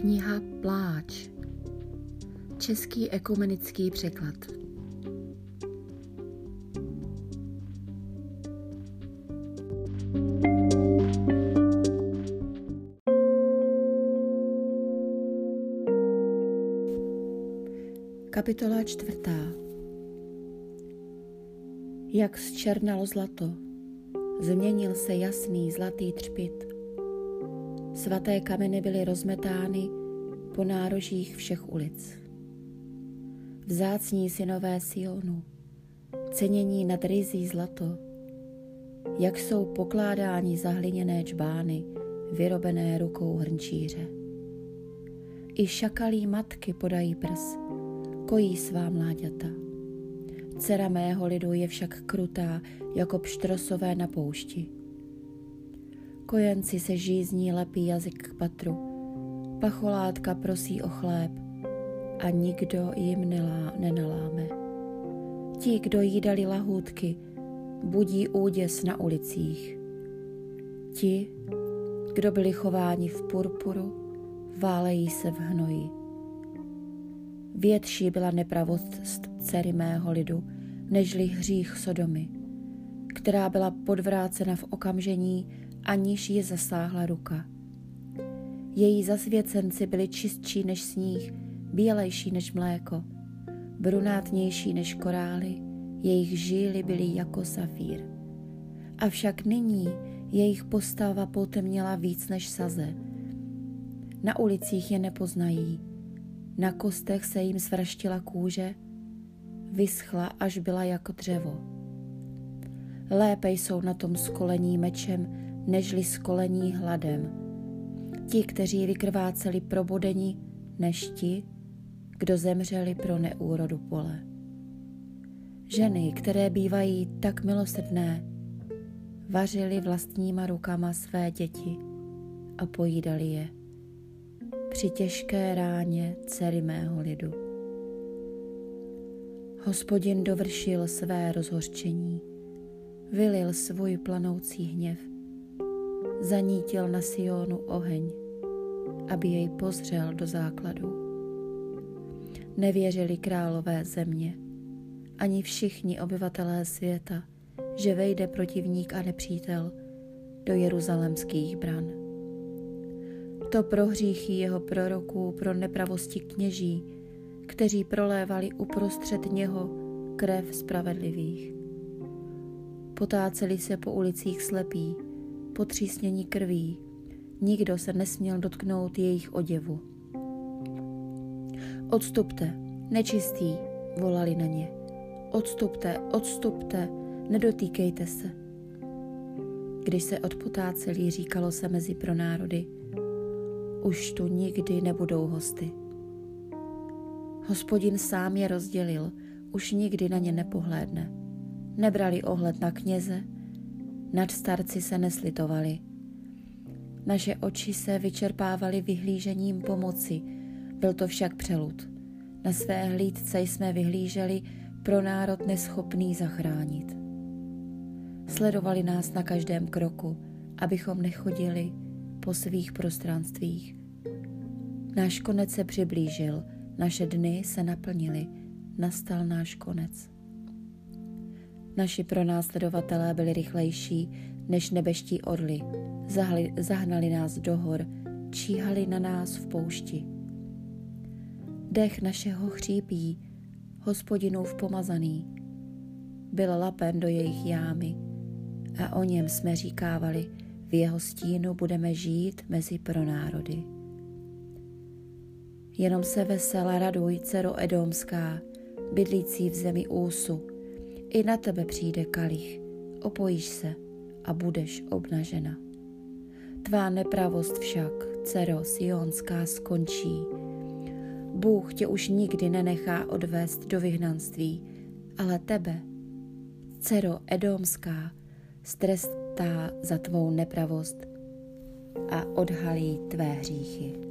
Kniha Pláč. Český ekumenický překlad. Kapitola čtvrtá. Jak zčernalo zlato, změnil se jasný zlatý třpit. Svaté kameny byly rozmetány po nárožích všech ulic. Vzácní synové Sionu, cenění nad rizí zlato, jak jsou pokládáni zahliněné čbány, vyrobené rukou hrnčíře. I šakalí matky podají prs, kojí svá mláďata. Dcera mého lidu je však krutá, jako pštrosové na poušti. Kojenci se žízní lepí jazyk k patru, Pacholátka prosí o chléb a nikdo jim nelá, nenaláme. Ti, kdo jí dali lahůdky, budí úděs na ulicích. Ti, kdo byli chováni v purpuru, válejí se v hnoji. Větší byla nepravost dcery mého lidu, nežli hřích Sodomy, která byla podvrácena v okamžení, aniž je zasáhla ruka. Její zasvěcenci byli čistší než sníh, bílejší než mléko, brunátnější než korály, jejich žíly byly jako safír. Avšak nyní jejich postava potemněla víc než saze. Na ulicích je nepoznají, na kostech se jim svraštila kůže, vyschla, až byla jako dřevo. Lépe jsou na tom skolení mečem, nežli skolení hladem ti, kteří vykrváceli probodení, než ti, kdo zemřeli pro neúrodu pole. Ženy, které bývají tak milosrdné, vařily vlastníma rukama své děti a pojídali je při těžké ráně dcery mého lidu. Hospodin dovršil své rozhořčení, vylil svůj planoucí hněv zanítil na Sionu oheň, aby jej pozřel do základu. Nevěřili králové země, ani všichni obyvatelé světa, že vejde protivník a nepřítel do jeruzalemských bran. To pro hříchy jeho proroků, pro nepravosti kněží, kteří prolévali uprostřed něho krev spravedlivých. Potáceli se po ulicích slepí, potřísnění krví. Nikdo se nesměl dotknout jejich oděvu. Odstupte, nečistý, volali na ně. Odstupte, odstupte, nedotýkejte se. Když se odpotáceli, říkalo se mezi pro národy, už tu nikdy nebudou hosty. Hospodin sám je rozdělil, už nikdy na ně nepohlédne. Nebrali ohled na kněze, nad starci se neslitovali. Naše oči se vyčerpávaly vyhlížením pomoci, byl to však přelud. Na své hlídce jsme vyhlíželi pro národ neschopný zachránit. Sledovali nás na každém kroku, abychom nechodili po svých prostranstvích. Náš konec se přiblížil, naše dny se naplnily, nastal náš konec. Naši pronásledovatelé byli rychlejší než nebeští orly. Zahli, zahnali nás do hor, číhali na nás v poušti. Dech našeho chřípí, hospodinův pomazaný, byl lapen do jejich jámy a o něm jsme říkávali, v jeho stínu budeme žít mezi pronárody. Jenom se vesela raduj, dcero Edomská, bydlící v zemi Úsu, i na tebe přijde kalich, opojíš se a budeš obnažena. Tvá nepravost však, dcero Sionská, skončí. Bůh tě už nikdy nenechá odvést do vyhnanství, ale tebe, dcero Edomská, strestá za tvou nepravost a odhalí tvé hříchy.